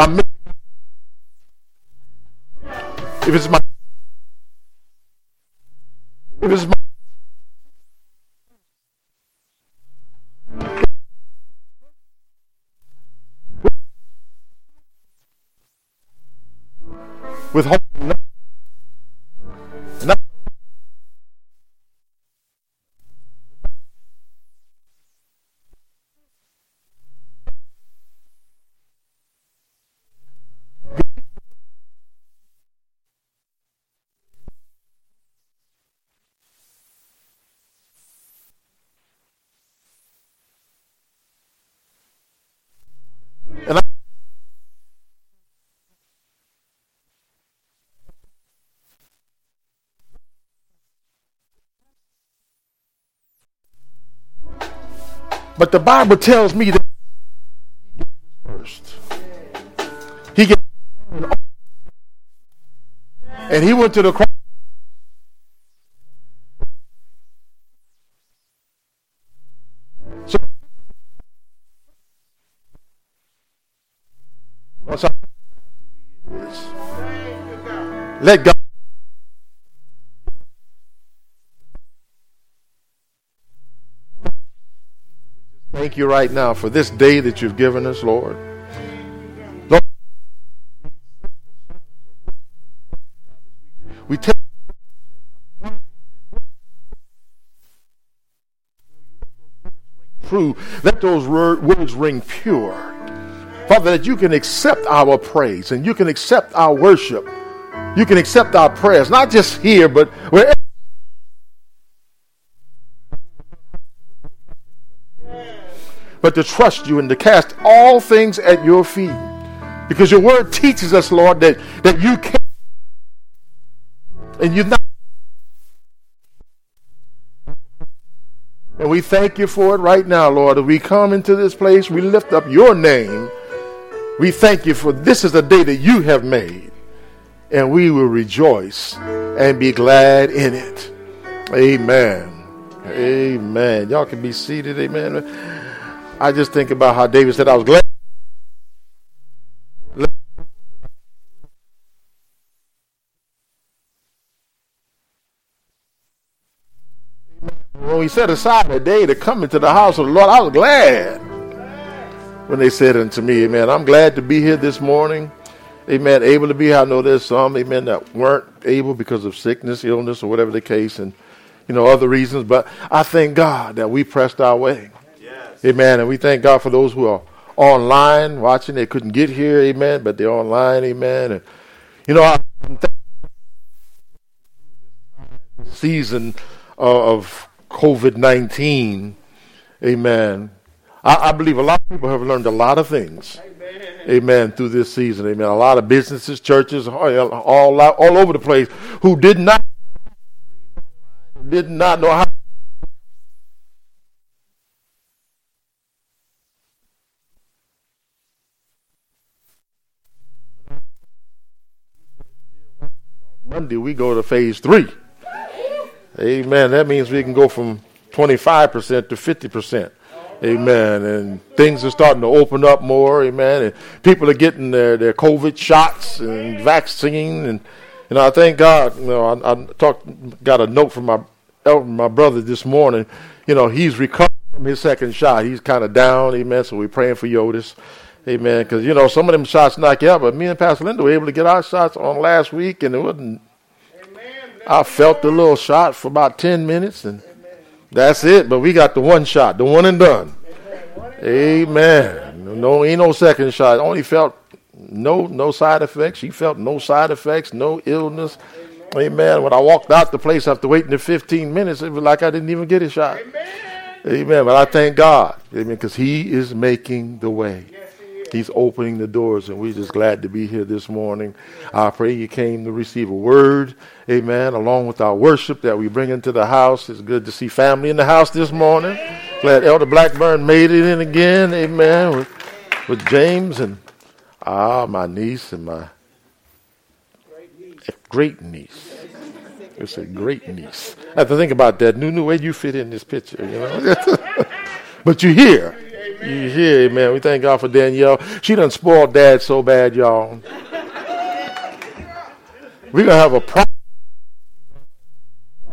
If it's my but the Bible tells me that first. He gave and he went to the cross. So? Let God. Thank you right now for this day that you've given us, Lord. We take true. Let those words ring pure. Father, that you can accept our praise and you can accept our worship. You can accept our prayers, not just here, but wherever. But to trust you and to cast all things at your feet. Because your word teaches us, Lord, that, that you can and you're not. And we thank you for it right now, Lord. As we come into this place, we lift up your name. We thank you for this is the day that you have made, and we will rejoice and be glad in it. Amen. Amen. Y'all can be seated. Amen. I just think about how David said, I was glad. When we set aside a day to come into the house of the Lord, I was glad when they said unto me, Amen. I'm glad to be here this morning. Amen. Able to be here. I know there's some, amen, that weren't able because of sickness, illness, or whatever the case, and you know, other reasons. But I thank God that we pressed our way. Amen. And we thank God for those who are online watching. They couldn't get here, amen, but they're online, amen. And you know, I'm season of COVID 19, amen. I, I, believe a lot of people have learned a lot of things, amen. amen, through this season, amen. A lot of businesses, churches, all, all, all over the place who did not, did not know how. Monday, we go to phase three. Amen. That means we can go from 25% to 50%. Amen. And things are starting to open up more. Amen. And people are getting their, their COVID shots and vaccine. And, you know, I thank God. You know, I, I talked, got a note from my, my brother this morning. You know, he's recovered from his second shot. He's kind of down. Amen. So we're praying for Yotis. Amen. Because, you know, some of them shots knock you out. But me and Pastor Linda were able to get our shots on last week, and it wasn't I felt the little shot for about 10 minutes, and that's it. But we got the one shot, the one and done. Amen. No, ain't no second shot. Only felt no no side effects. She felt no side effects, no illness. Amen. When I walked out the place after waiting the 15 minutes, it was like I didn't even get a shot. Amen. But I thank God. Amen. Because He is making the way. He's opening the doors, and we're just glad to be here this morning. I pray you came to receive a word, amen, along with our worship that we bring into the house. It's good to see family in the house this morning. Glad Elder Blackburn made it in again, amen, with, with James and ah, my niece and my great niece. It's a great niece. I have to think about that. New, new way you fit in this picture, you know. but you're here. You hear, man? We thank God for Danielle. She done spoiled dad so bad, y'all. We're gonna have a problem.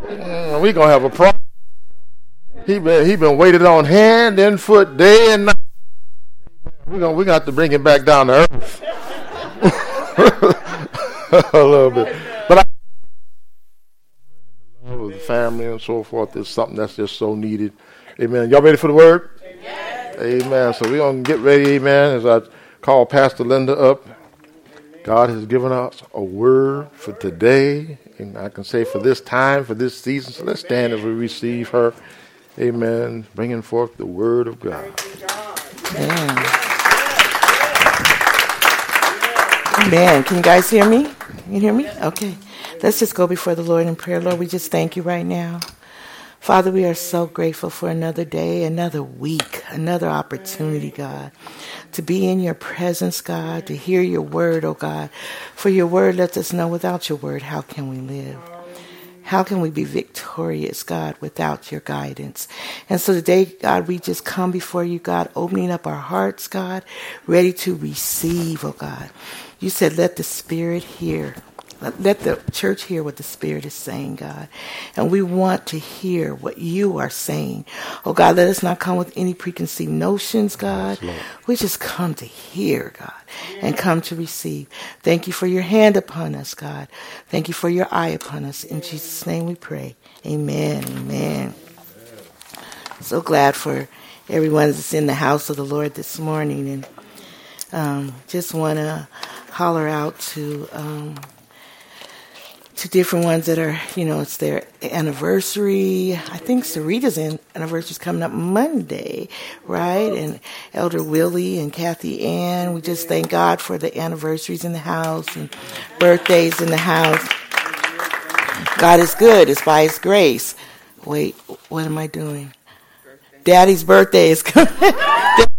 Mm, We're gonna have a problem. He been he been waited on hand and foot day and night. We're gonna we gonna have to bring him back down to earth. a little bit. But I love the family and so forth is something that's just so needed. Amen. Y'all ready for the word? Amen. So we're going to get ready, amen, as I call Pastor Linda up. God has given us a word for today, and I can say for this time, for this season. So let's stand as we receive her. Amen. Bringing forth the word of God. Amen. Amen. Can you guys hear me? Can you hear me? Okay. Let's just go before the Lord in prayer. Lord, we just thank you right now. Father, we are so grateful for another day, another week, another opportunity, God, to be in your presence, God, to hear your word, oh God. For your word lets us know without your word, how can we live? How can we be victorious, God, without your guidance? And so today, God, we just come before you, God, opening up our hearts, God, ready to receive, oh God. You said, let the Spirit hear. Let the church hear what the Spirit is saying, God. And we want to hear what you are saying. Oh, God, let us not come with any preconceived notions, God. Yes, we just come to hear, God, and come to receive. Thank you for your hand upon us, God. Thank you for your eye upon us. In Jesus' name we pray. Amen. Amen. So glad for everyone that's in the house of the Lord this morning. And um, just want to holler out to. Um, to different ones that are, you know, it's their anniversary. I think Sarita's anniversary is coming up Monday, right? And Elder Willie and Kathy Ann. We just thank God for the anniversaries in the house and birthdays in the house. God is good. It's by His grace. Wait, what am I doing? Daddy's birthday is coming.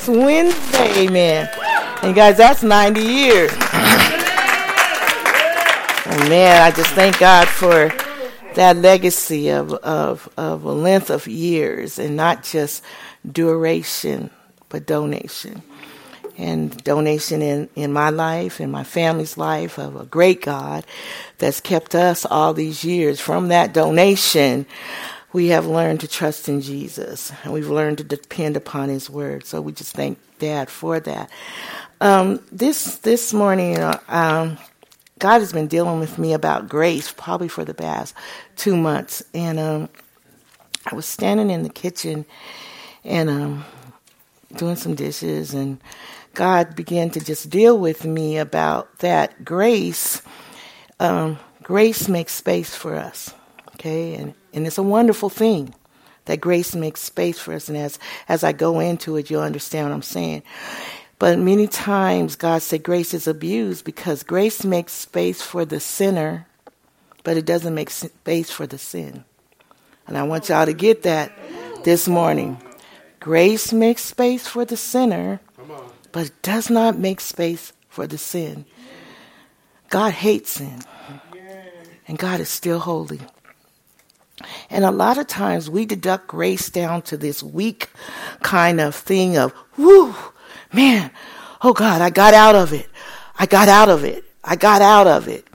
It's Wednesday, man. And guys, that's 90 years. Man, I just thank God for that legacy of, of, of a length of years and not just duration, but donation. And donation in, in my life, in my family's life, of a great God that's kept us all these years from that donation we have learned to trust in Jesus and we've learned to depend upon His Word. So we just thank Dad for that. Um, this this morning, uh, um, God has been dealing with me about grace probably for the past two months, and um, I was standing in the kitchen and um, doing some dishes, and God began to just deal with me about that grace. Um, grace makes space for us, okay, and and it's a wonderful thing that grace makes space for us. And as, as I go into it, you'll understand what I'm saying. But many times God said grace is abused because grace makes space for the sinner, but it doesn't make space for the sin. And I want y'all to get that this morning. Grace makes space for the sinner, but it does not make space for the sin. God hates sin, and God is still holy. And a lot of times we deduct grace down to this weak kind of thing of, whoo, man, oh God, I got out of it. I got out of it. I got out of it.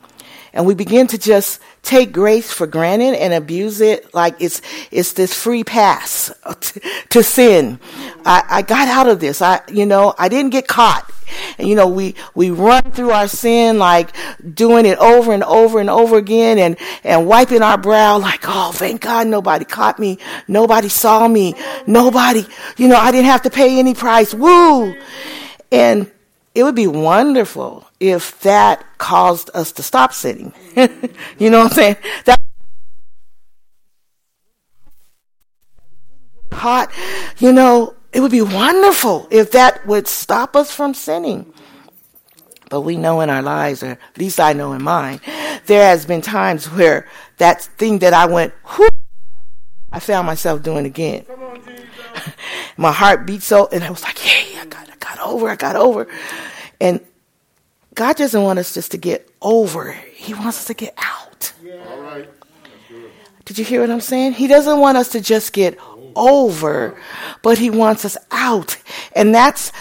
And we begin to just take grace for granted and abuse it like it's it's this free pass to, to sin. I, I got out of this. I you know I didn't get caught. And you know we we run through our sin like doing it over and over and over again and and wiping our brow like oh thank God nobody caught me nobody saw me nobody you know I didn't have to pay any price woo and it would be wonderful if that caused us to stop sinning. you know what I'm saying? That hot, you know, it would be wonderful if that would stop us from sinning. But we know in our lives, or at least I know in mine, there has been times where that thing that I went, whoo, I found myself doing again. On, My heart beat so, and I was like, yeah, I got, I got over, I got over," and God doesn't want us just to get over. He wants us to get out. out. All right. Did you hear what I'm saying? He doesn't want us to just get over, but he wants us out. And that's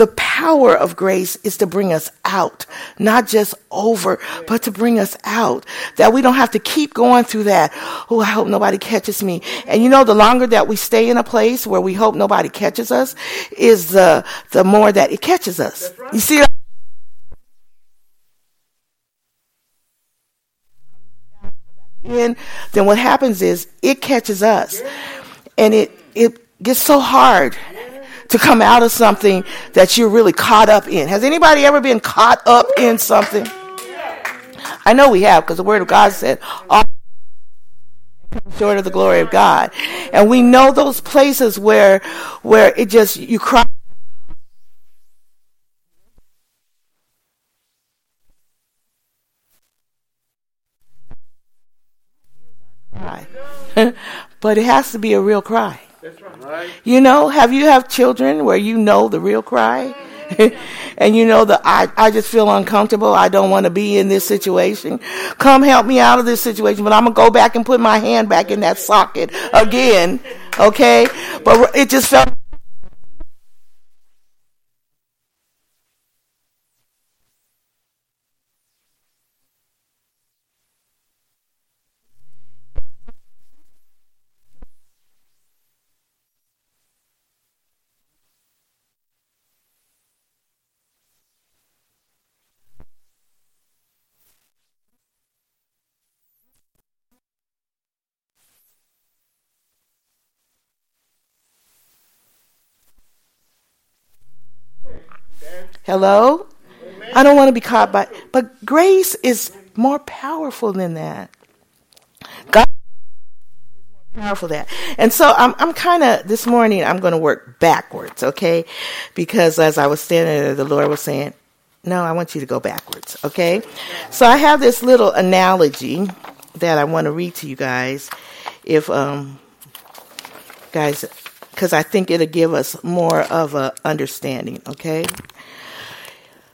the power of grace is to bring us out, not just over, but to bring us out. That we don't have to keep going through that. Oh, I hope nobody catches me. And you know, the longer that we stay in a place where we hope nobody catches us is the, the more that it catches us. You see in, then what happens is it catches us. And it, it gets so hard to come out of something that you're really caught up in. Has anybody ever been caught up in something? I know we have because the Word of God said, all short of the glory of God. And we know those places where, where it just, you. Cry. but it has to be a real cry. Right. You know, have you have children where you know the real cry? and you know that I, I just feel uncomfortable. I don't want to be in this situation. Come help me out of this situation, but I'm gonna go back and put my hand back in that socket again. Okay? But it just felt Hello? I don't want to be caught by, but grace is more powerful than that. God powerful than that. And so I'm I'm kind of this morning I'm going to work backwards, okay? Because as I was standing there the Lord was saying, "No, I want you to go backwards." Okay? So I have this little analogy that I want to read to you guys if um guys cuz I think it'll give us more of a understanding, okay?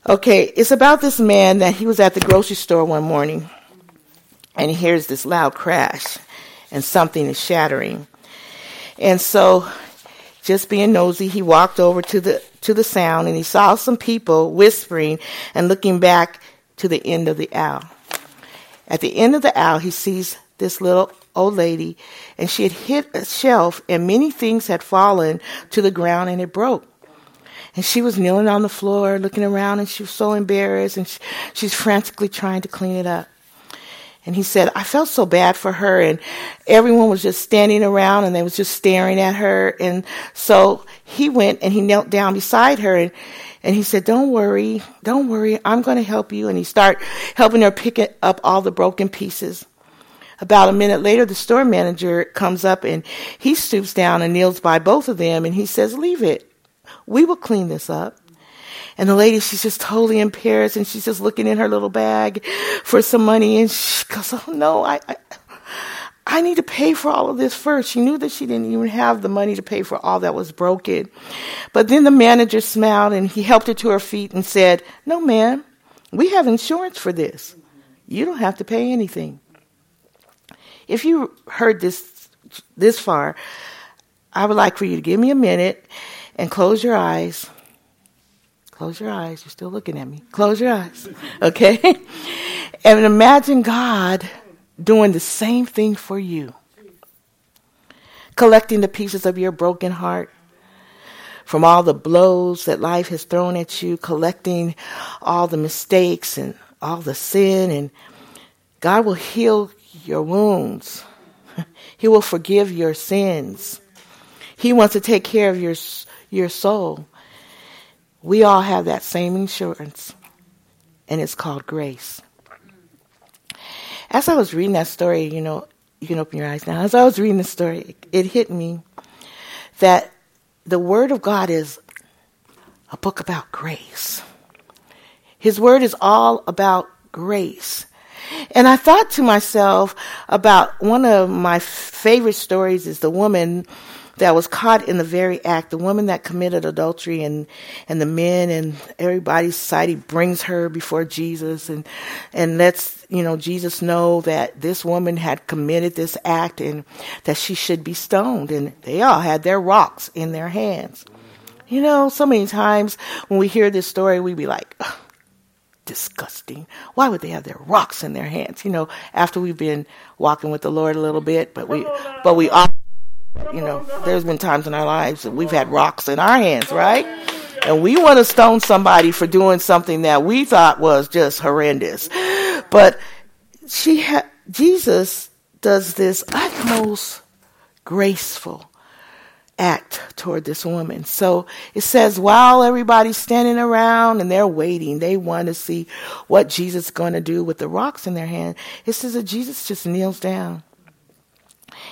Okay, it's about this man that he was at the grocery store one morning and he hears this loud crash and something is shattering. And so just being nosy, he walked over to the to the sound and he saw some people whispering and looking back to the end of the aisle. At the end of the aisle, he sees this little old lady and she had hit a shelf and many things had fallen to the ground and it broke. And she was kneeling on the floor, looking around, and she was so embarrassed, and she, she's frantically trying to clean it up. And he said, I felt so bad for her, and everyone was just standing around, and they was just staring at her. And so he went and he knelt down beside her, and and he said, "Don't worry, don't worry, I'm going to help you." And he started helping her pick up all the broken pieces. About a minute later, the store manager comes up and he stoops down and kneels by both of them, and he says, "Leave it." We will clean this up. And the lady, she's just totally embarrassed and she's just looking in her little bag for some money and she goes, Oh no, I, I, I need to pay for all of this first. She knew that she didn't even have the money to pay for all that was broken. But then the manager smiled and he helped her to her feet and said, No, ma'am, we have insurance for this. You don't have to pay anything. If you heard this this far, I would like for you to give me a minute and close your eyes. Close your eyes. You're still looking at me. Close your eyes. Okay? and imagine God doing the same thing for you. Collecting the pieces of your broken heart from all the blows that life has thrown at you, collecting all the mistakes and all the sin, and God will heal your wounds. He will forgive your sins. He wants to take care of your your soul. We all have that same insurance, and it's called grace. As I was reading that story, you know, you can open your eyes now. As I was reading the story, it hit me that the Word of God is a book about grace. His Word is all about grace. And I thought to myself about one of my favorite stories is the woman that was caught in the very act, the woman that committed adultery and, and the men and everybody's society brings her before Jesus and, and lets, you know, Jesus know that this woman had committed this act and that she should be stoned. And they all had their rocks in their hands. You know, so many times when we hear this story, we be like, disgusting. Why would they have their rocks in their hands? You know, after we've been walking with the Lord a little bit, but we, but we all, you know, there's been times in our lives that we've had rocks in our hands, right? And we want to stone somebody for doing something that we thought was just horrendous. But she had, Jesus does this utmost graceful act toward this woman. So it says while everybody's standing around and they're waiting, they want to see what Jesus is going to do with the rocks in their hand. It says that Jesus just kneels down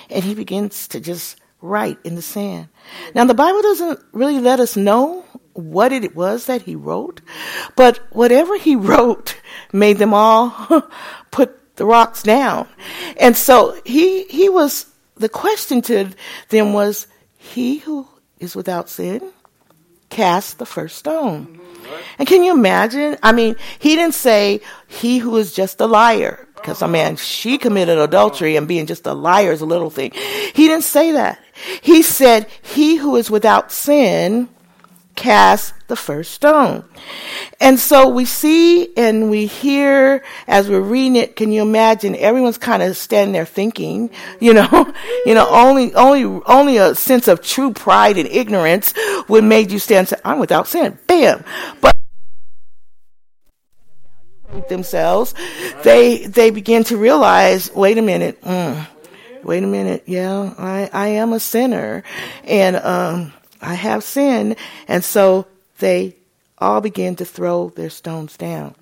and he begins to just write in the sand. Now the Bible doesn't really let us know what it was that he wrote, but whatever he wrote made them all put the rocks down. And so he he was the question to them was he who is without sin cast the first stone. Mm-hmm. And can you imagine? I mean, he didn't say he who is just a liar, because I mean, she committed adultery and being just a liar is a little thing. He didn't say that. He said, he who is without sin cast the first stone. And so we see and we hear as we're reading it, can you imagine everyone's kind of standing there thinking, you know, you know, only, only, only a sense of true pride and ignorance would make you stand and say, I'm without sin. Bam. But themselves, they, they begin to realize, wait a minute, mm, wait a minute, yeah, I, I am a sinner. And, um, I have sinned. And so they all begin to throw their stones down.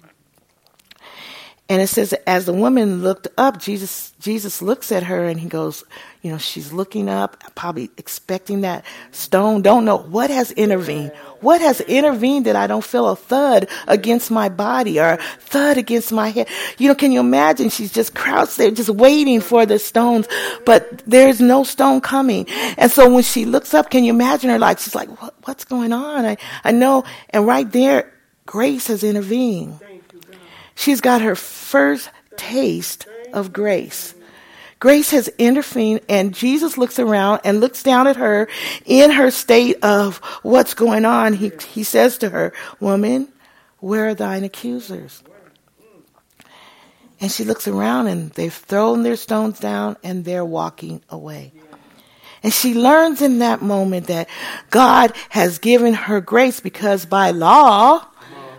And it says, as the woman looked up, Jesus, Jesus looks at her and he goes, you know, she's looking up, probably expecting that stone. Don't know what has intervened. What has intervened that I don't feel a thud against my body or thud against my head? You know, can you imagine? She's just crouched there, just waiting for the stones, but there's no stone coming. And so when she looks up, can you imagine her like, she's like, what, what's going on? I, I know. And right there, grace has intervened. She's got her first taste of grace. Grace has intervened, and Jesus looks around and looks down at her in her state of what's going on. He, he says to her, Woman, where are thine accusers? And she looks around, and they've thrown their stones down and they're walking away. And she learns in that moment that God has given her grace because by law,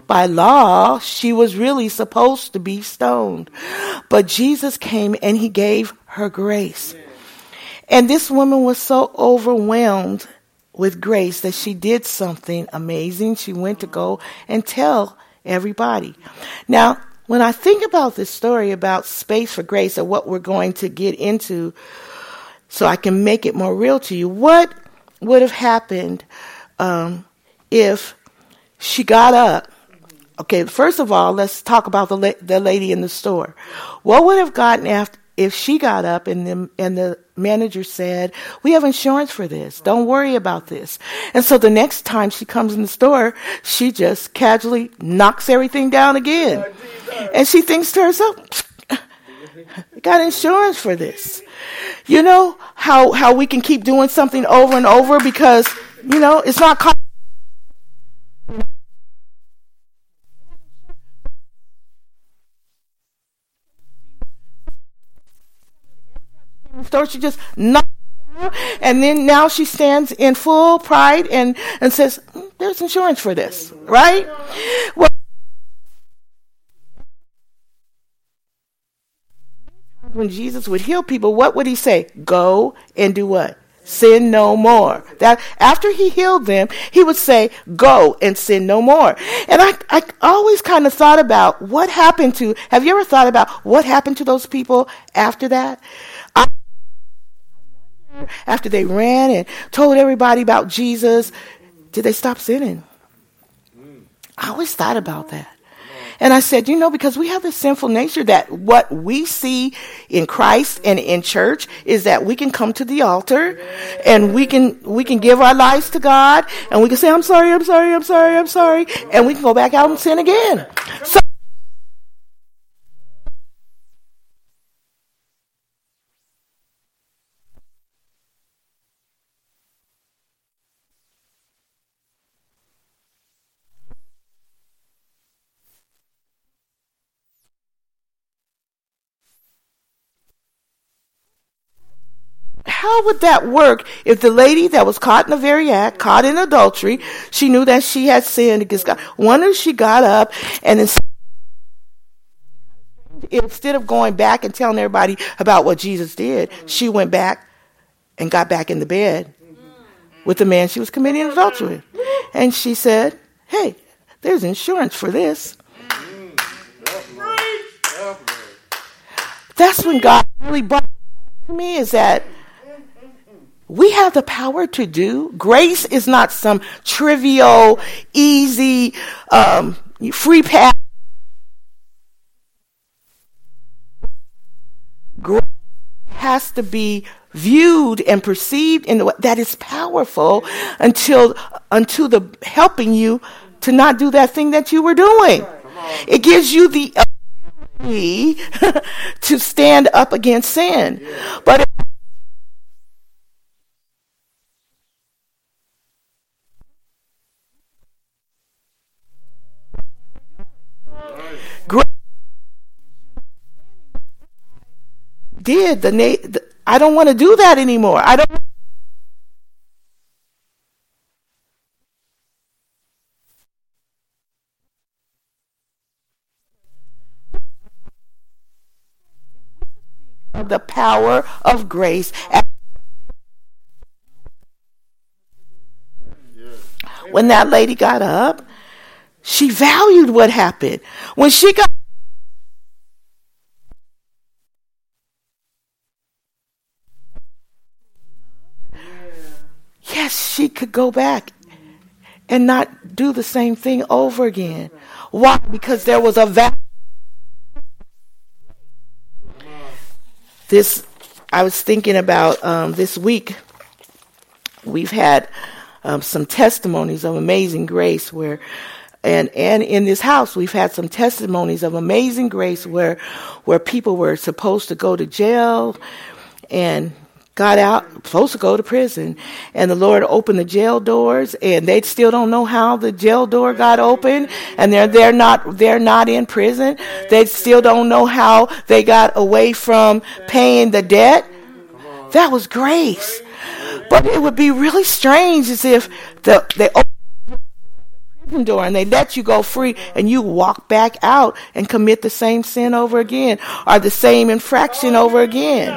by law, she was really supposed to be stoned. But Jesus came and he gave her grace. And this woman was so overwhelmed with grace that she did something amazing. She went to go and tell everybody. Now, when I think about this story about space for grace or what we're going to get into, so I can make it more real to you, what would have happened um, if she got up Okay, first of all, let's talk about the la- the lady in the store. What would have gotten after if she got up and the and the manager said, "We have insurance for this. Don't worry about this." And so the next time she comes in the store, she just casually knocks everything down again, and she thinks to herself, "Got insurance for this." You know how how we can keep doing something over and over because you know it's not. She just and then now she stands in full pride and, and says, mm, there's insurance for this, right? Well, when Jesus would heal people, what would he say? Go and do what? Sin no more. That after he healed them, he would say, "Go and sin no more." And I, I always kind of thought about what happened to. Have you ever thought about what happened to those people after that? After they ran and told everybody about Jesus, did they stop sinning? I always thought about that. And I said, you know, because we have this sinful nature that what we see in Christ and in church is that we can come to the altar and we can we can give our lives to God and we can say, I'm sorry, I'm sorry, I'm sorry, I'm sorry, and we can go back out and sin again. So how would that work if the lady that was caught in the very act, caught in adultery, she knew that she had sinned against God? Wonder she got up and instead of going back and telling everybody about what Jesus did, she went back and got back in the bed with the man she was committing adultery with. And she said, Hey, there's insurance for this. That's when God really brought to me is that we have the power to do. Grace is not some trivial, easy, um, free pass. Grace has to be viewed and perceived in the way that is powerful until until the helping you to not do that thing that you were doing. It gives you the ability to stand up against sin. But did. The, na- the I don't want to do that anymore. I don't. The power of grace. When that lady got up, she valued what happened. When she got yes, she could go back and not do the same thing over again. Why? Because there was a value. This, I was thinking about um, this week. We've had um, some testimonies of amazing grace where, and and in this house we've had some testimonies of amazing grace where, where people were supposed to go to jail, and got out, supposed to go to prison, and the Lord opened the jail doors, and they still don't know how the jail door got open, and they're they're not they're not in prison. They still don't know how they got away from paying the debt. That was grace, but it would be really strange as if the they the prison door and they let you go free, and you walk back out and commit the same sin over again or the same infraction over again.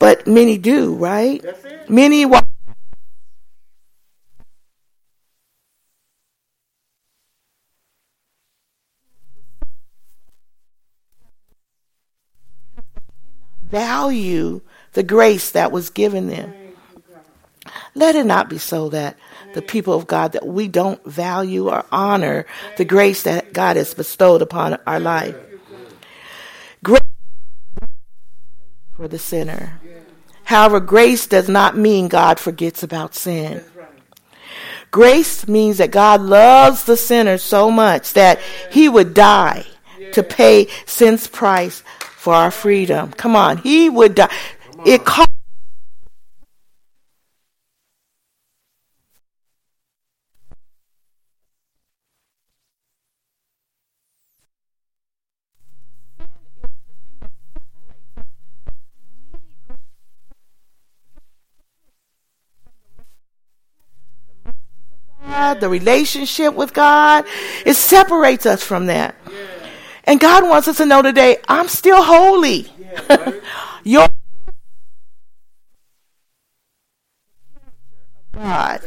But many do, right? Many walk. Value the grace that was given them. Let it not be so that the people of God that we don't value or honor the grace that God has bestowed upon our life. Grace for the sinner. However, grace does not mean God forgets about sin. Grace means that God loves the sinner so much that he would die to pay sin's price for our freedom. Come on, he would die. It cost God, the relationship with God. It separates us from that. And God wants us to know today, I'm still holy. Your God.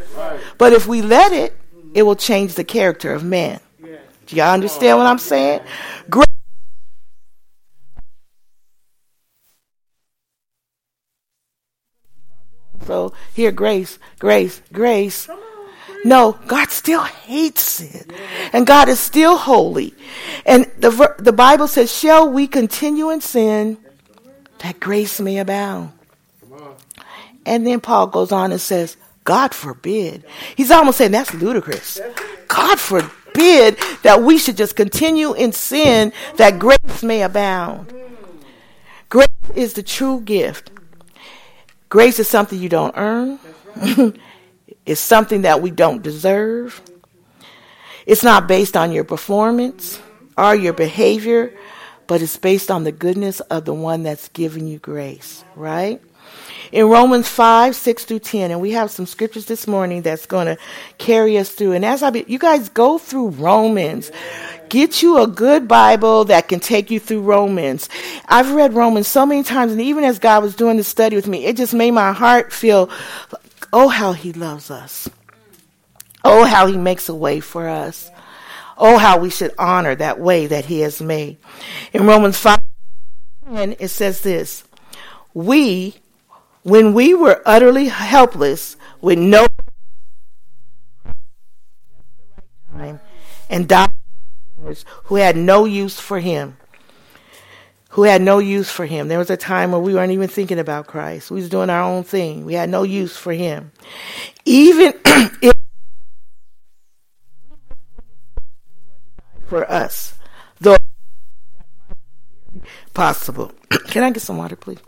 But if we let it, it will change the character of man. Do y'all understand what I'm saying? Great. So here, grace, grace, grace. No, God still hates sin. And God is still holy. And the, the Bible says, Shall we continue in sin that grace may abound? And then Paul goes on and says, God forbid. He's almost saying that's ludicrous. God forbid that we should just continue in sin that grace may abound. Grace is the true gift. Grace is something you don't earn. it's something that we don't deserve. It's not based on your performance or your behavior, but it's based on the goodness of the one that's given you grace, right? in Romans 5, 6 through 10. And we have some scriptures this morning that's going to carry us through. And as I be, you guys go through Romans, get you a good Bible that can take you through Romans. I've read Romans so many times, and even as God was doing the study with me, it just made my heart feel, oh, how He loves us. Oh, how He makes a way for us. Oh, how we should honor that way that He has made. In Romans 5, and it says this We when we were utterly helpless with no time and died who had no use for him who had no use for him. There was a time where we weren't even thinking about christ. We was doing our own thing. We had no use for him. Even if for us though possible. Can i get some water please?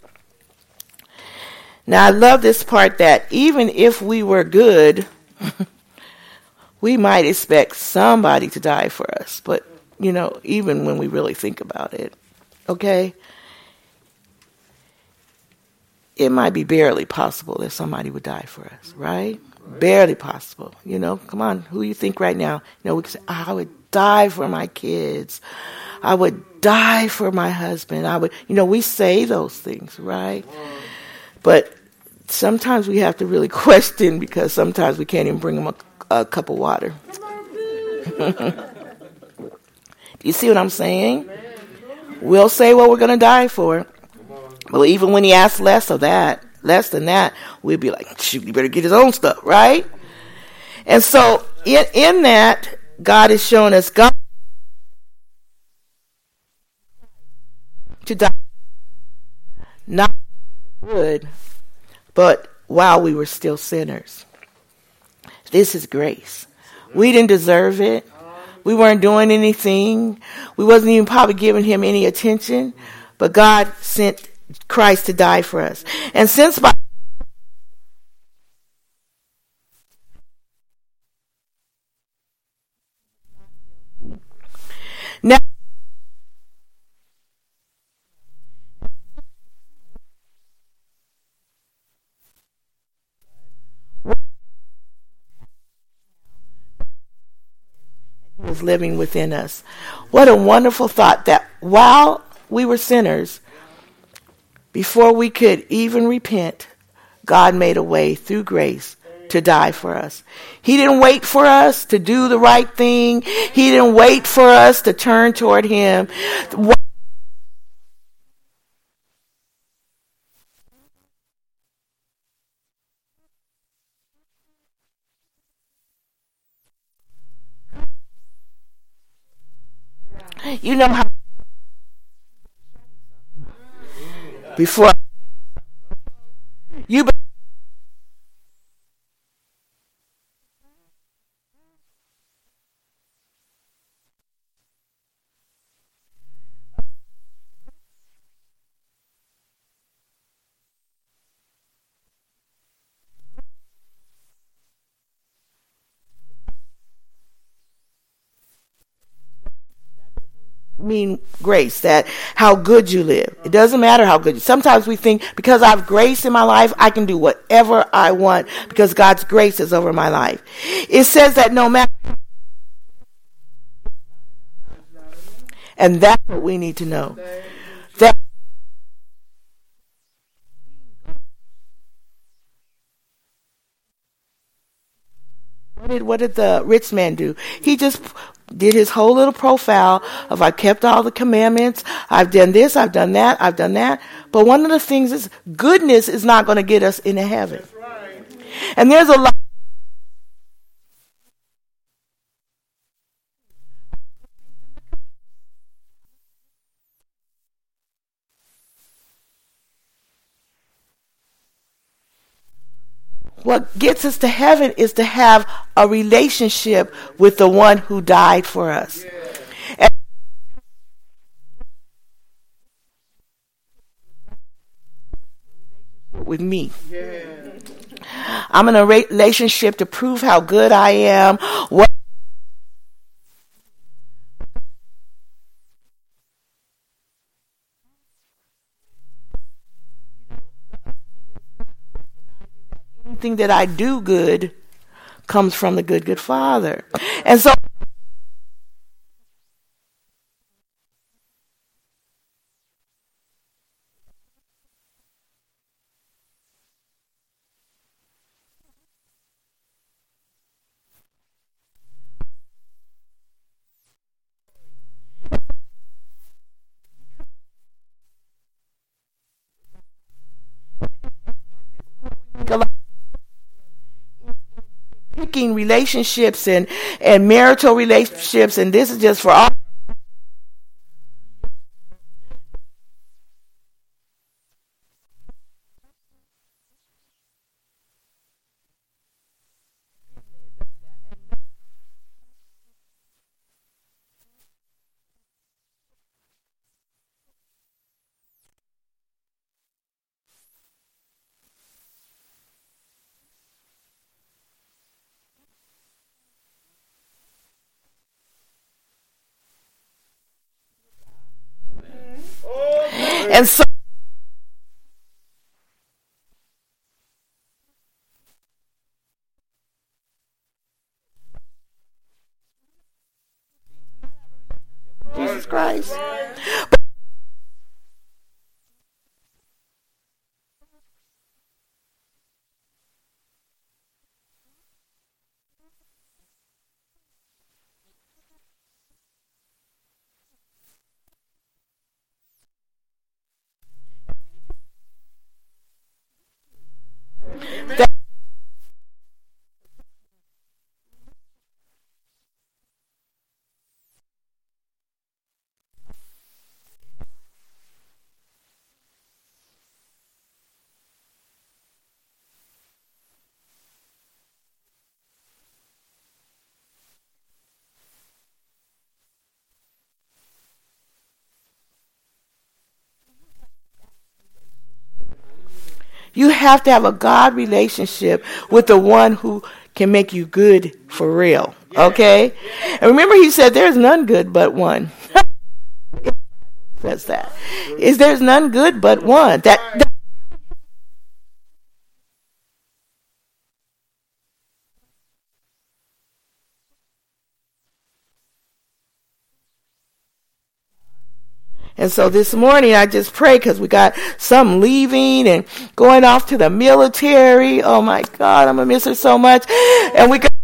Now, I love this part that even if we were good, we might expect somebody to die for us. But, you know, even when we really think about it, okay? It might be barely possible that somebody would die for us, right? Barely possible. You know, come on, who you think right now? You know, we can say, oh, I would die for my kids. I would die for my husband. I would, you know, we say those things, right? But sometimes we have to really question because sometimes we can't even bring them a, a cup of water. Do you see what I'm saying? We'll say what we're going to die for. But even when he asks less of that, less than that, we'd be like, shoot, you better get his own stuff, right? And so in, in that, God is showing us God to die. Not good, but while we were still sinners. This is grace. We didn't deserve it. We weren't doing anything. We wasn't even probably giving him any attention. But God sent Christ to die for us. And since by now living within us. What a wonderful thought that while we were sinners, before we could even repent, God made a way through grace to die for us. He didn't wait for us to do the right thing. He didn't wait for us to turn toward Him. You know how before you mean grace, that how good you live. It doesn't matter how good. You sometimes we think because I have grace in my life, I can do whatever I want because God's grace is over my life. It says that no matter and that's what we need to know. That what did what did the rich man do? He just did his whole little profile of I kept all the commandments, I've done this, I've done that, I've done that. But one of the things is goodness is not going to get us into heaven. And there's a lot what gets us to heaven is to have a relationship with the one who died for us. Yeah. with me. Yeah. I'm in a relationship to prove how good I am. What anything that I do good comes from the good, good Father. And so relationships and, and marital relationships, and this is just for all. And so Jesus Christ. You have to have a God relationship with the one who can make you good for real. Okay? And remember, he said, There's none good but one. says that. Is there's none good but one. That, that And so this morning I just pray because we got some leaving and going off to the military. Oh my God, I'm gonna miss her so much. And we got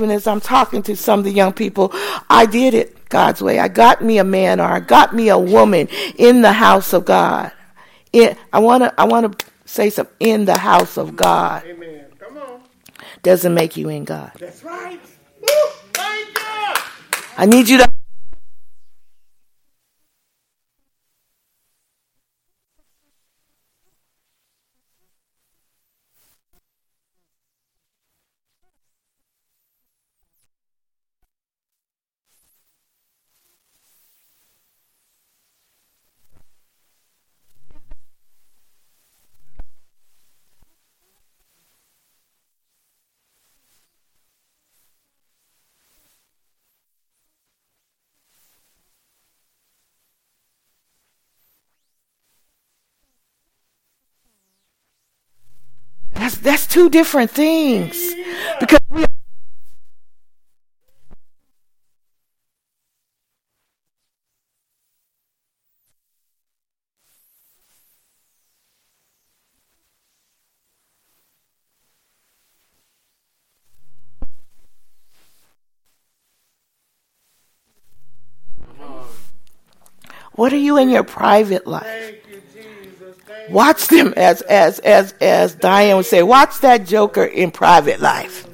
even as I'm talking to some of the young people, I did it God's way. I got me a man or I got me a woman in the house of God. In, I want to I want to say something in the house of God. Amen. Come on. Doesn't make you in God. That's right. Woo, thank God. I need you to that's two different things. Because we What are you in your private life? Watch them as as as as Diane would say, watch that joker in private life.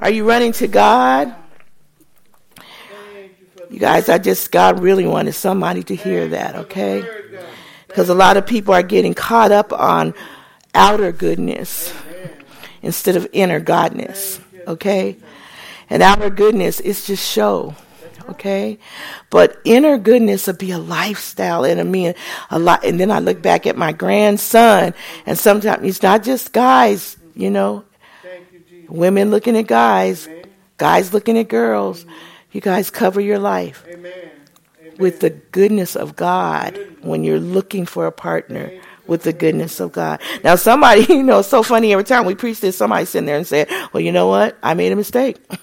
Are you running to God? You guys, I just, God really wanted somebody to hear that, okay? Because a lot of people are getting caught up on outer goodness instead of inner godness, okay? And outer goodness is just show, okay? But inner goodness would be a lifestyle and I mean a lot. And then I look back at my grandson, and sometimes it's not just guys, you know, Women looking at guys, guys looking at girls. You guys cover your life Amen. with the goodness of God when you're looking for a partner with the goodness of God. Now, somebody, you know, it's so funny every time we preach this, somebody sitting there and said, Well, you know what? I made a mistake.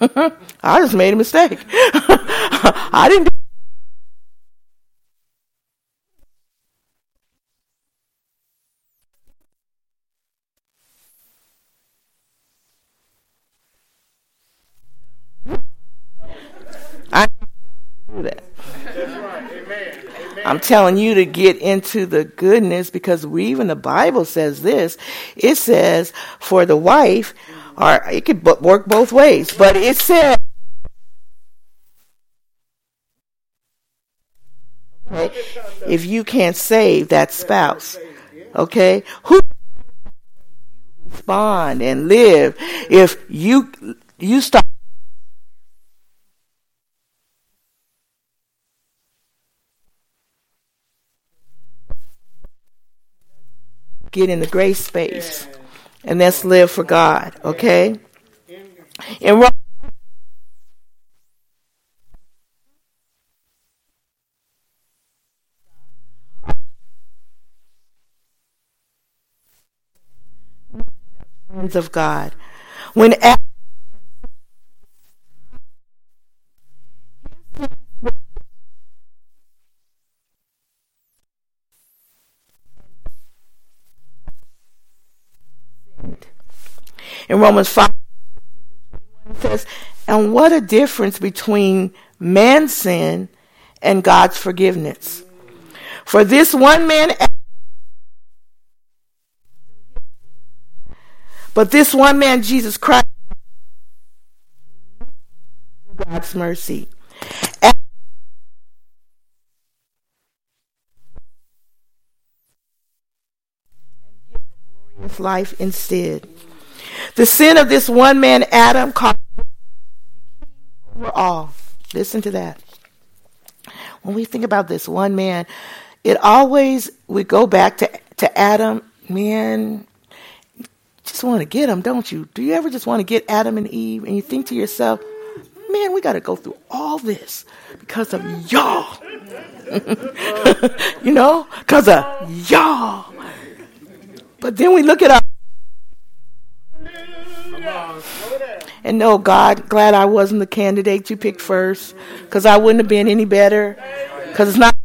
I just made a mistake. I didn't I'm telling you to get into the goodness because we, even the Bible says this. It says for the wife, or it could work both ways, but it says. Okay, if you can't save that spouse, okay, who respond and live if you you start get in the grace space. And let's live for God, okay? In of God. When in Romans 5 says, and what a difference between man's sin and God's forgiveness. For this one man, but this one man, Jesus Christ, God's mercy. Life instead. The sin of this one man, Adam, caused over all. Listen to that. When we think about this one man, it always we go back to to Adam. Man, just want to get him, don't you? Do you ever just want to get Adam and Eve, and you think to yourself, man, we got to go through all this because of y'all. you know, because of y'all. But then we look at our And no, God, glad I wasn't the candidate you picked first, because I wouldn't have been any better. Because it's not.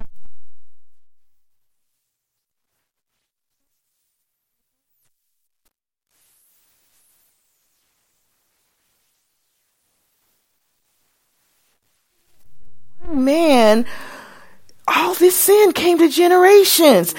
Man, all this sin came to generations.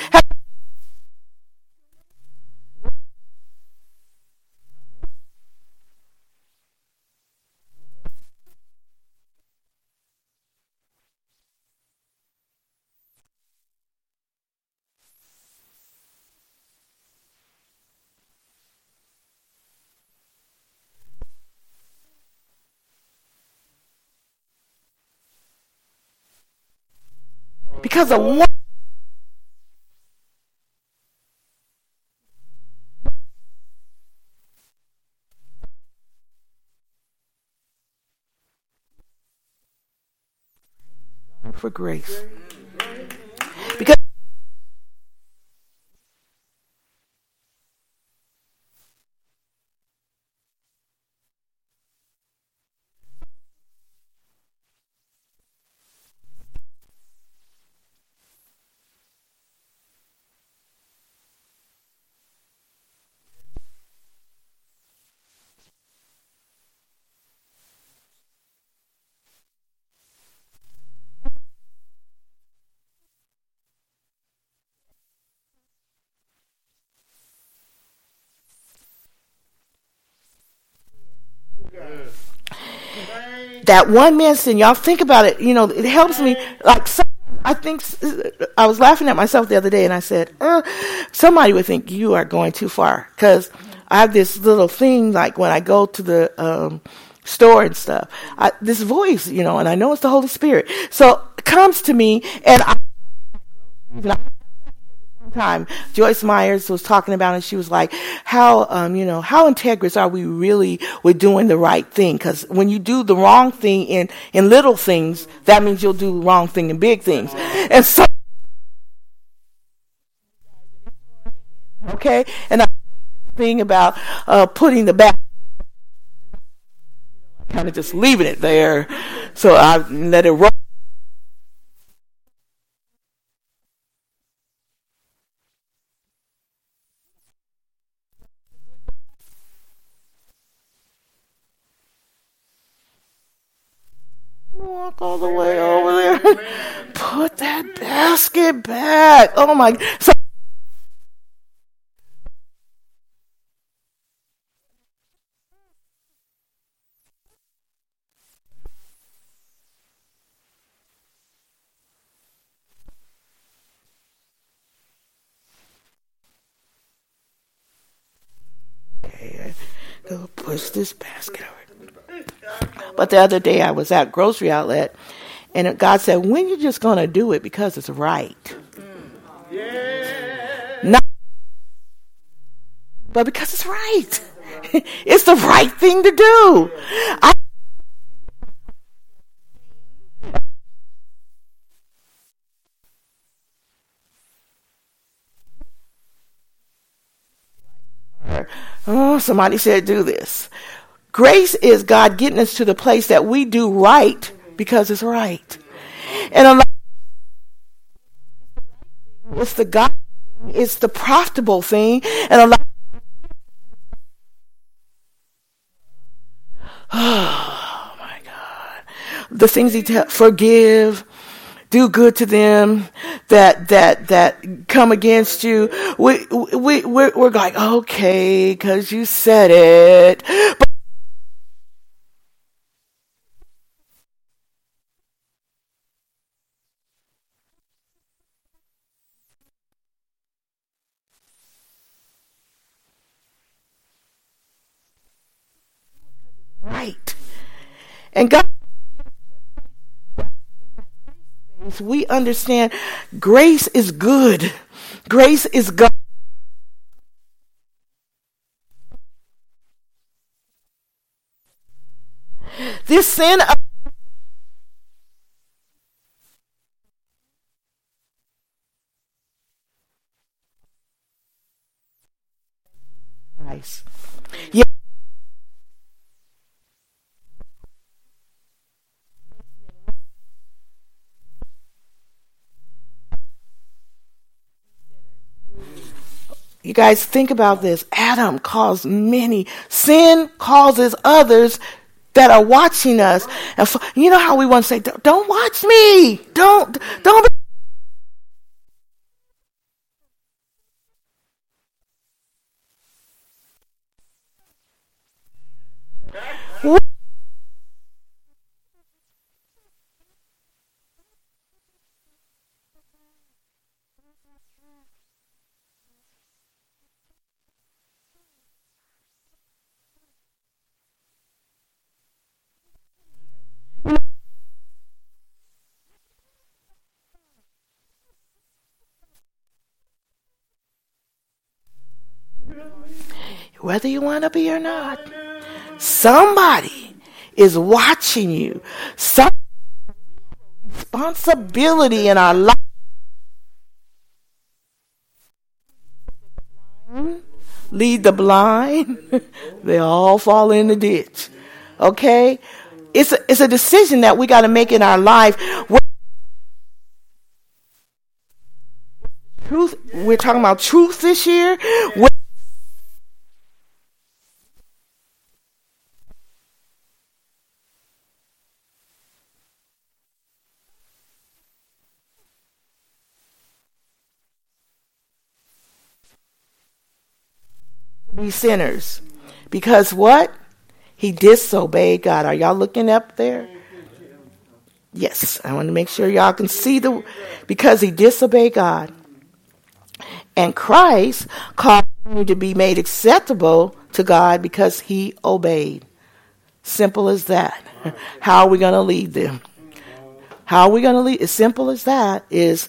Because of. For grace. Because that one man sin, y'all think about it. You know, it helps me. Like, some, I think I was laughing at myself the other day, and I said, uh, somebody would think you are going too far because I have this little thing like when I go to the um, store and stuff. I, this voice, you know, and I know it's the Holy Spirit. So it comes to me, and I time Joyce Myers was talking about and she was like how um you know how integrous are we really with doing the right thing? Because when you do the wrong thing in in little things that means you'll do the wrong thing in big things. And so okay? And I thing about uh putting the back kind of just leaving it there. So I let it roll walk all the way over there. Put that basket back. Oh my. So, go push this basket over. But the other day I was at grocery outlet, and God said, "When you're just gonna do it because it's right, yeah. not, but because it's right. it's the right thing to do." I, Oh, somebody said do this. Grace is God getting us to the place that we do right because it's right. And a lot it's the God it's the profitable thing and a lot Oh my God. The things he tells forgive, do good to them that that that come against you. We we we're, we're like okay because you said it, but right. And God, we understand grace is good. Grace is God. This sin of Christ. Yeah. You guys think about this. Adam caused many. Sin causes others that are watching us. And so, you know how we want to say, don't watch me. Don't, don't. What? Whether you want to be or not. Somebody is watching you. Some responsibility in our life. Lead the blind. they all fall in the ditch. Okay? It's a, it's a decision that we got to make in our life. Truth, we're talking about truth this year. Sinners. Because what? He disobeyed God. Are y'all looking up there? Yes, I want to make sure y'all can see the because he disobeyed God. And Christ called him to be made acceptable to God because he obeyed. Simple as that. How are we going to lead them? How are we going to lead? As simple as that is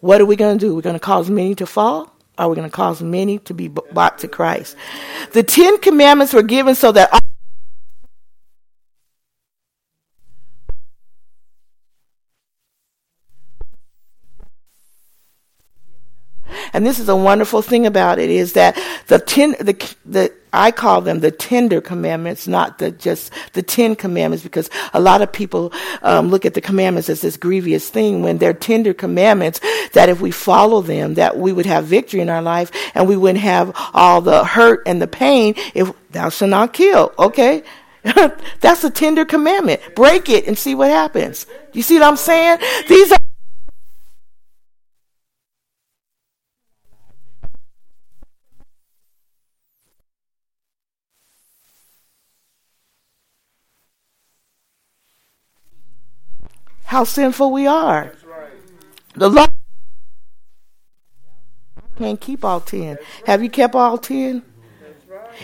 what are we going to do? We're going to cause many to fall? Are we going to cause many to be brought to Christ? The Ten Commandments were given so that And this is a wonderful thing about it is that the ten, the, the, I call them the tender commandments, not the just the ten commandments, because a lot of people um, look at the commandments as this grievous thing when they're tender commandments. That if we follow them, that we would have victory in our life, and we wouldn't have all the hurt and the pain. If thou shalt not kill, okay. That's a tender commandment. Break it and see what happens. You see what I'm saying? These are how sinful we are. The law can't keep all ten. Have you kept all ten?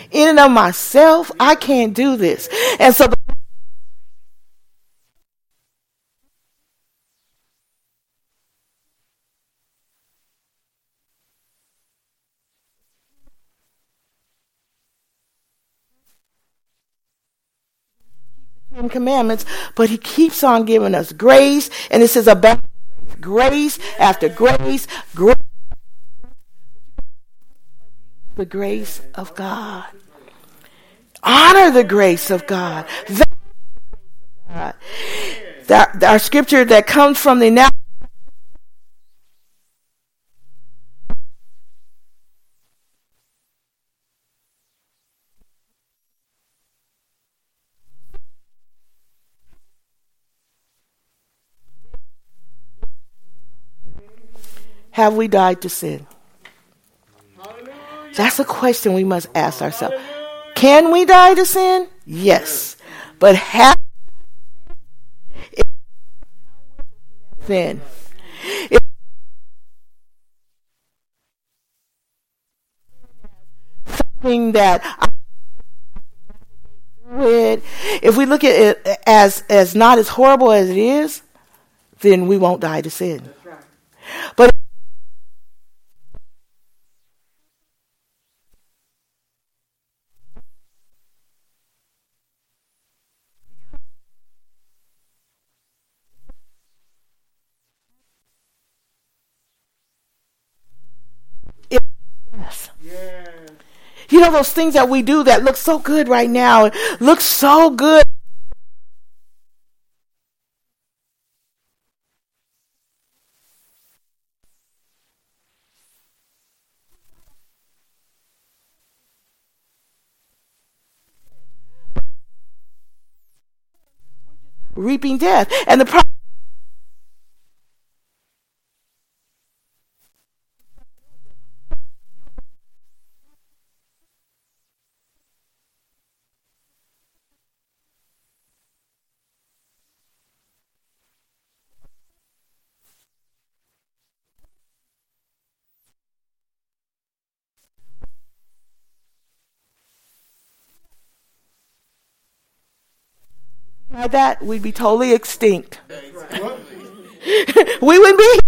In and of myself, I can't do this. And so the Ten Commandments, but he keeps on giving us grace, and this is about grace after grace, grace the grace of God. Honor the grace of God. That, our scripture that comes from the now Have we died to sin? That's a question we must ask ourselves. Can we die to sin? Yes. But have sin? something that I if we look at it as as not as horrible as it is, then we won't die to sin. But You know those things that we do that look so good right now, look so good. reaping death. And the had that, we'd be totally extinct. we wouldn't be.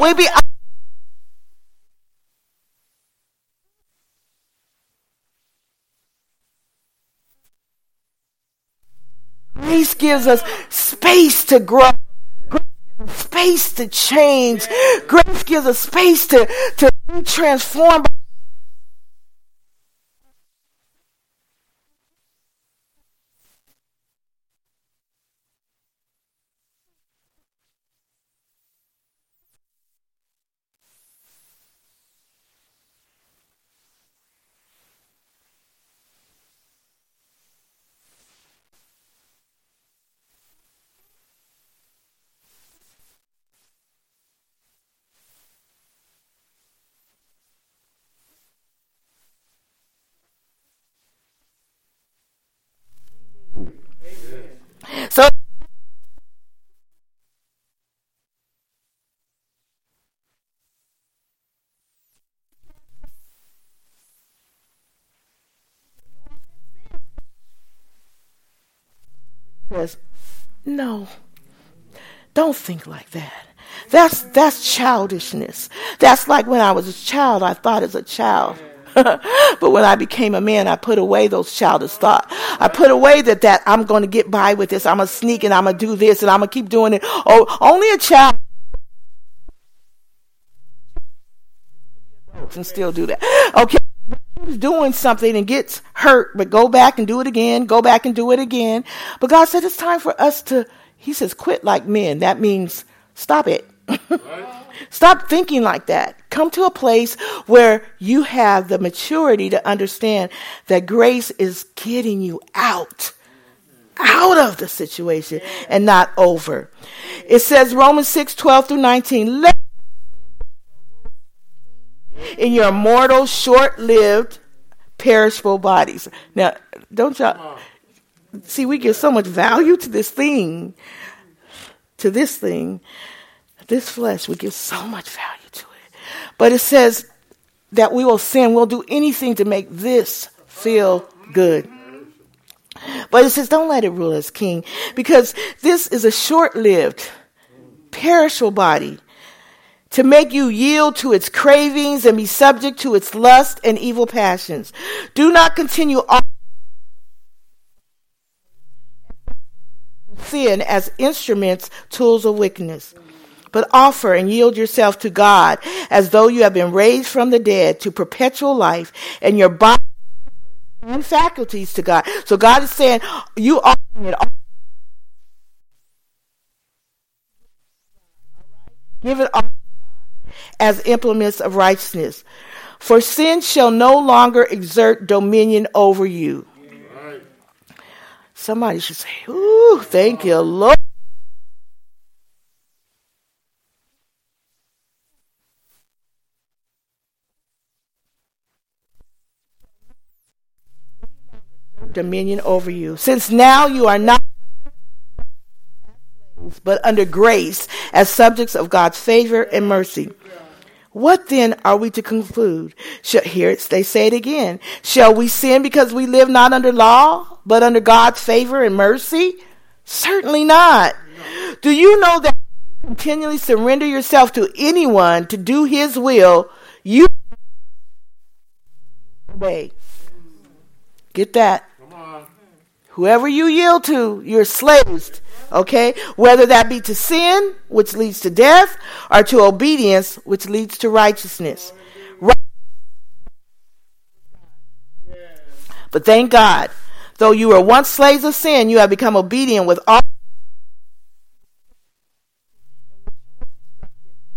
We be Grace gives us space to grow. Space to change. Grace gives us space to, to be transformed says, no, don't think like that. That's that's childishness. That's like when I was a child, I thought as a child. but when I became a man, I put away those childish thoughts. I put away that that I'm going to get by with this. I'm gonna sneak and I'm gonna do this and I'm gonna keep doing it. Oh, only a child can still do that. Okay, doing something and gets hurt, but go back and do it again. Go back and do it again. But God said it's time for us to. He says, quit like men. That means stop it. Stop thinking like that. Come to a place where you have the maturity to understand that grace is getting you out out of the situation and not over. It says Romans 6 12 through 19. Let in your mortal, short lived, perishable bodies. Now, don't y'all see? We give so much value to this thing, to this thing, this flesh. We give so much value to it. But it says that we will sin. We'll do anything to make this feel good. But it says, don't let it rule as king because this is a short lived, perishable body to make you yield to its cravings and be subject to its lust and evil passions. Do not continue on sin as instruments, tools of wickedness. But offer and yield yourself to God as though you have been raised from the dead to perpetual life and your body and faculties to God. So God is saying, you are it all. Give it all as implements of righteousness. For sin shall no longer exert dominion over you. Somebody should say, Ooh, thank you, Lord. Dominion over you. Since now you are not but under grace as subjects of God's favor and mercy. What then are we to conclude? Shall, here they say it again. Shall we sin because we live not under law, but under God's favor and mercy? Certainly not. Do you know that you continually surrender yourself to anyone to do his will, you obey. Get that? Whoever you yield to, you're slaves Okay? Whether that be to sin, which leads to death, or to obedience, which leads to righteousness. But thank God, though you were once slaves of sin, you have become obedient with all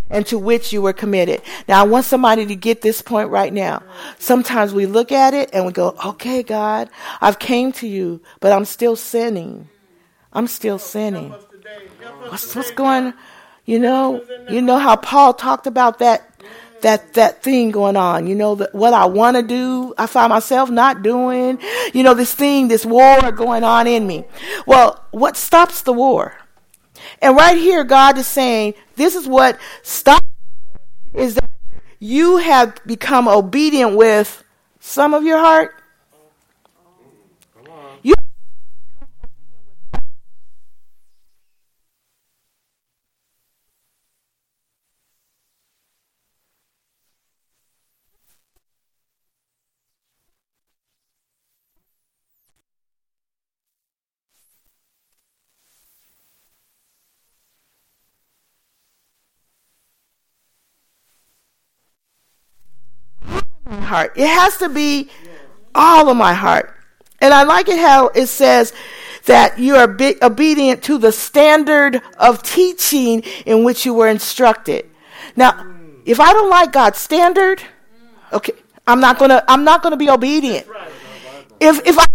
and to which you were committed. Now, I want somebody to get this point right now. Sometimes we look at it and we go, okay, God, I've came to you, but I'm still sinning. I'm still sinning. What's, what's going you know you know how Paul talked about that that that thing going on you know that what I want to do I find myself not doing you know this thing this war going on in me well what stops the war and right here God is saying this is what stops is that you have become obedient with some of your heart heart. It has to be all of my heart. And I like it how it says that you are be- obedient to the standard of teaching in which you were instructed. Now, if I don't like God's standard, okay, I'm not gonna I'm not gonna be obedient. If if I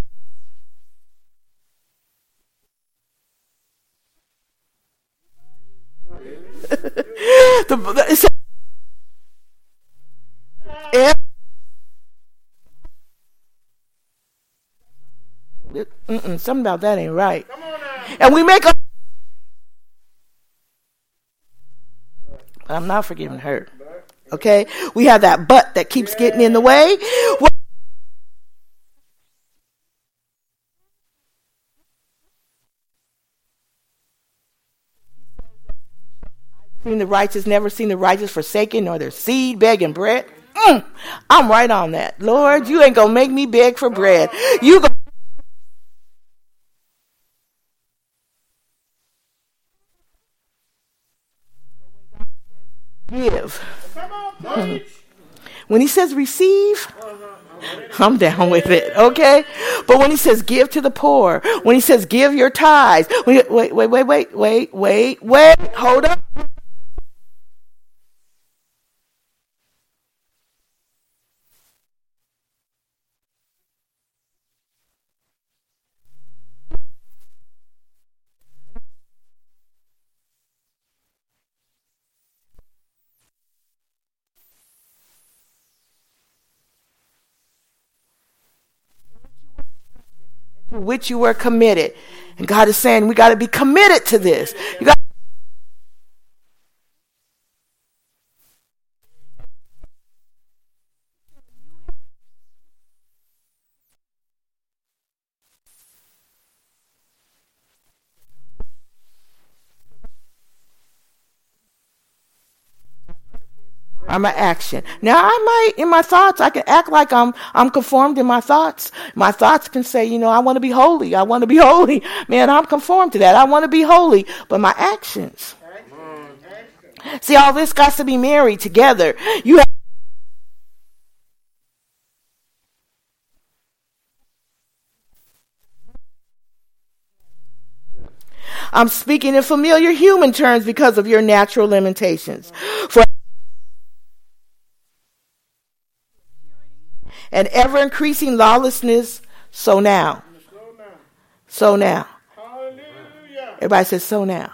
the, something about that ain't right. And we make a. But I'm not forgiving her. Okay? We have that butt that keeps getting in the way. Seen the righteous, never seen the righteous forsaken, nor their seed begging bread. Mm, I'm right on that. Lord, you ain't gonna make me beg for bread. You gonna give. When he says receive, I'm down with it, okay? But when he says give to the poor, when he says give your tithes, wait, wait, wait, wait, wait, wait, wait, wait, hold up. Which you were committed. And God is saying we got to be committed to this. You got I'm an action. Now I might, in my thoughts, I can act like I'm I'm conformed in my thoughts. My thoughts can say, you know, I want to be holy. I want to be holy. Man, I'm conformed to that. I want to be holy. But my actions. See, all this got to be married together. You have I'm speaking in familiar human terms because of your natural limitations. For and ever increasing lawlessness, so now. So now. Everybody says, so now.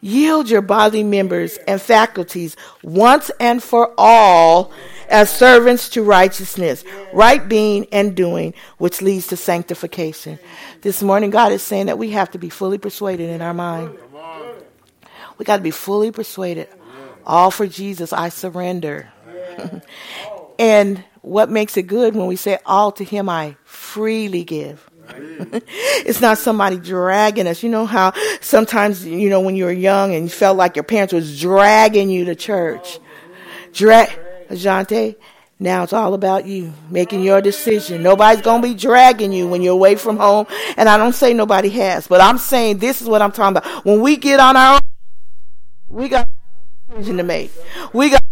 Yield your bodily members and faculties once and for all as servants to righteousness, right being and doing, which leads to sanctification. This morning, God is saying that we have to be fully persuaded in our mind. We got to be fully persuaded. All for Jesus, I surrender. and what makes it good when we say, All to Him I freely give. it's not somebody dragging us. You know how sometimes, you know, when you were young and you felt like your parents was dragging you to church. Drag, Ajante, now it's all about you making your decision. Nobody's going to be dragging you when you're away from home. And I don't say nobody has, but I'm saying this is what I'm talking about. When we get on our own, we got a decision to make. We got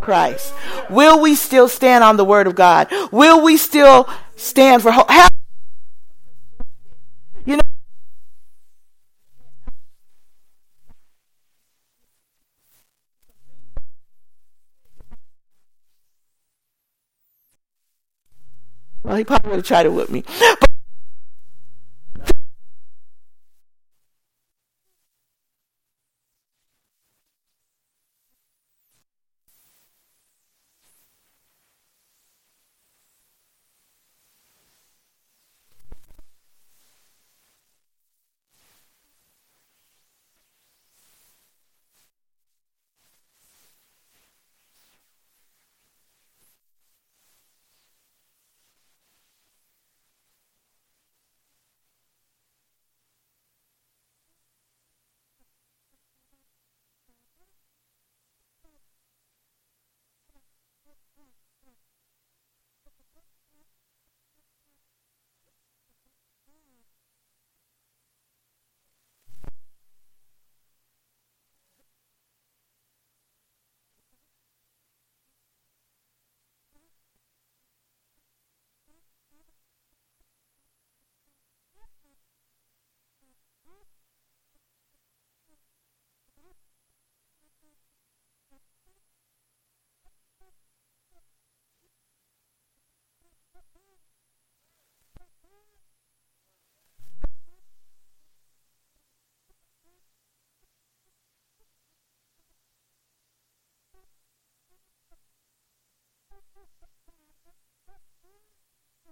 Christ? Will we still stand on the word of God? Will we still stand for hope? You know, well, he probably would have tried it with me. But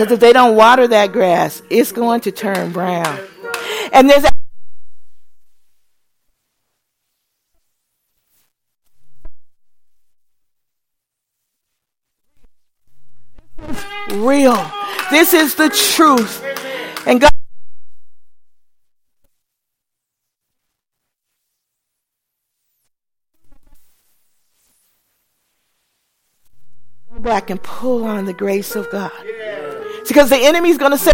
Because if they don't water that grass, it's going to turn brown. And there's real. This is the truth. And God Go back and pull on the grace of God. Because the enemy's going to say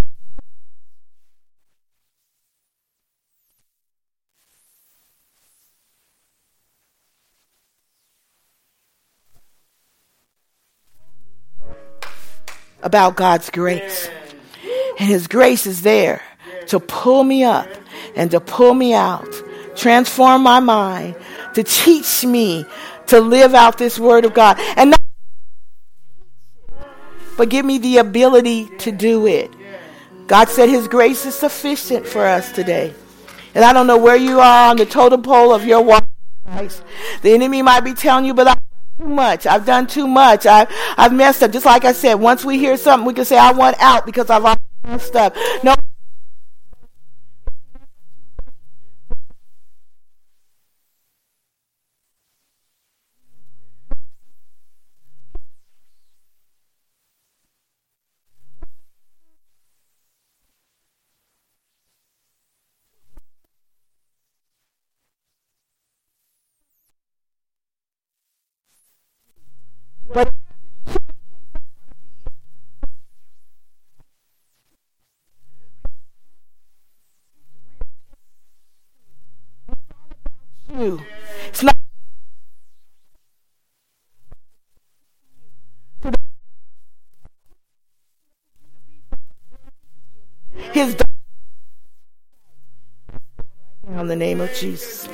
about God's grace. And His grace is there to pull me up and to pull me out, transform my mind, to teach me to live out this Word of God. And but give me the ability to do it. God said His grace is sufficient for us today. And I don't know where you are on the totem pole of your walk Christ. The enemy might be telling you, but I've done too much. I've done too much. I, I've messed up. Just like I said, once we hear something, we can say, I want out because I've messed up. No. But you. It's not his in the name of Jesus.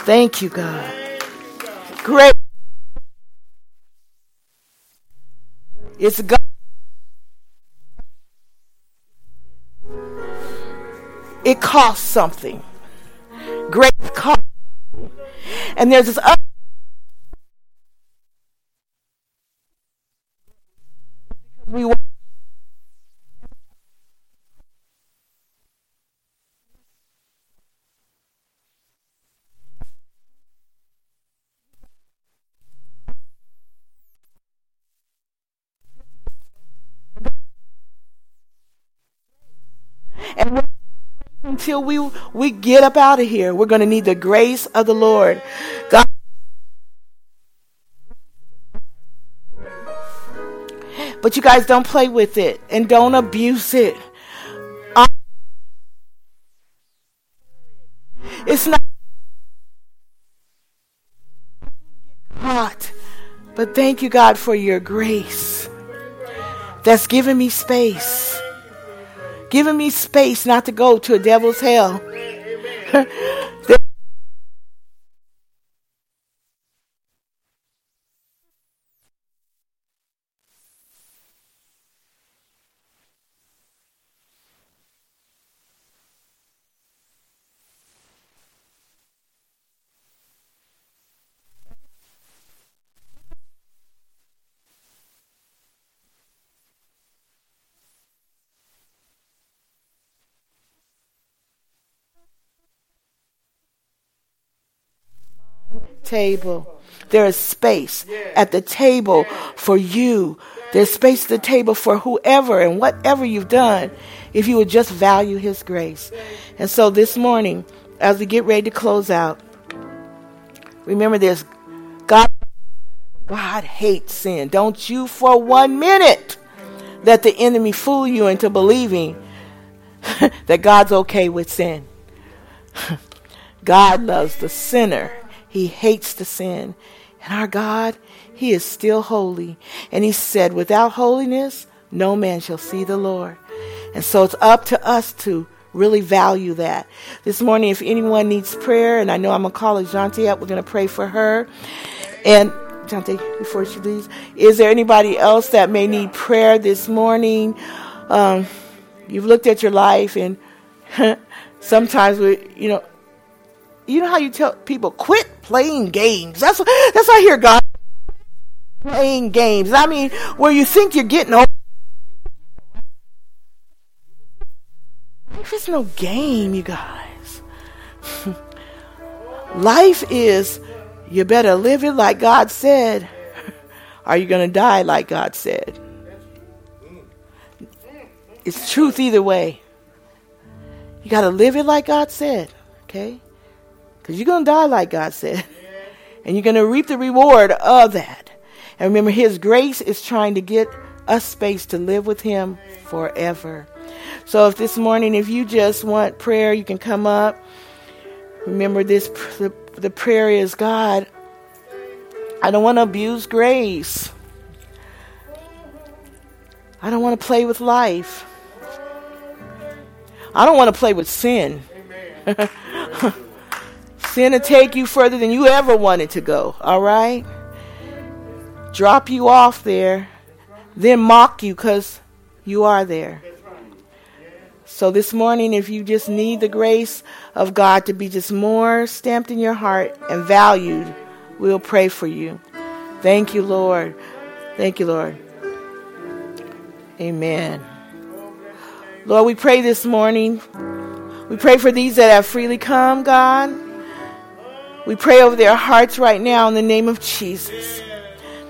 Thank you, God. Great. It's God. It costs something. Great something. And there's this other we want and until we we get up out of here, we're going to need the grace of the Lord. God But you guys don't play with it and don't abuse it. Um, it's not hot. But thank you, God, for your grace that's given me space. Giving me space not to go to a devil's hell. table. There is space at the table for you. There's space at the table for whoever and whatever you've done if you would just value His grace. And so this morning, as we get ready to close out, remember this God, God hates sin. Don't you for one minute let the enemy fool you into believing that God's okay with sin. God loves the sinner he hates the sin. And our God, He is still holy. And He said, without holiness, no man shall see the Lord. And so it's up to us to really value that. This morning, if anyone needs prayer, and I know I'm going to call Ajante up, we're going to pray for her. And Jante, before she leaves, is there anybody else that may need prayer this morning? Um, you've looked at your life, and sometimes we, you know, you know how you tell people quit playing games. That's that's I hear God playing games. I mean, where you think you're getting over. Life is no game, you guys. Life is you better live it like God said. Are you going to die like God said? It's truth either way. You got to live it like God said, okay? Because you're going to die like God said. And you're going to reap the reward of that. And remember, His grace is trying to get us space to live with Him forever. So if this morning, if you just want prayer, you can come up. Remember this the, the prayer is God, I don't want to abuse grace. I don't want to play with life. I don't want to play with sin. sin to take you further than you ever wanted to go, all right? Drop you off there, then mock you because you are there. So this morning, if you just need the grace of God to be just more stamped in your heart and valued, we'll pray for you. Thank you, Lord. Thank you, Lord. Amen. Lord, we pray this morning. We pray for these that have freely come, God. We pray over their hearts right now in the name of Jesus.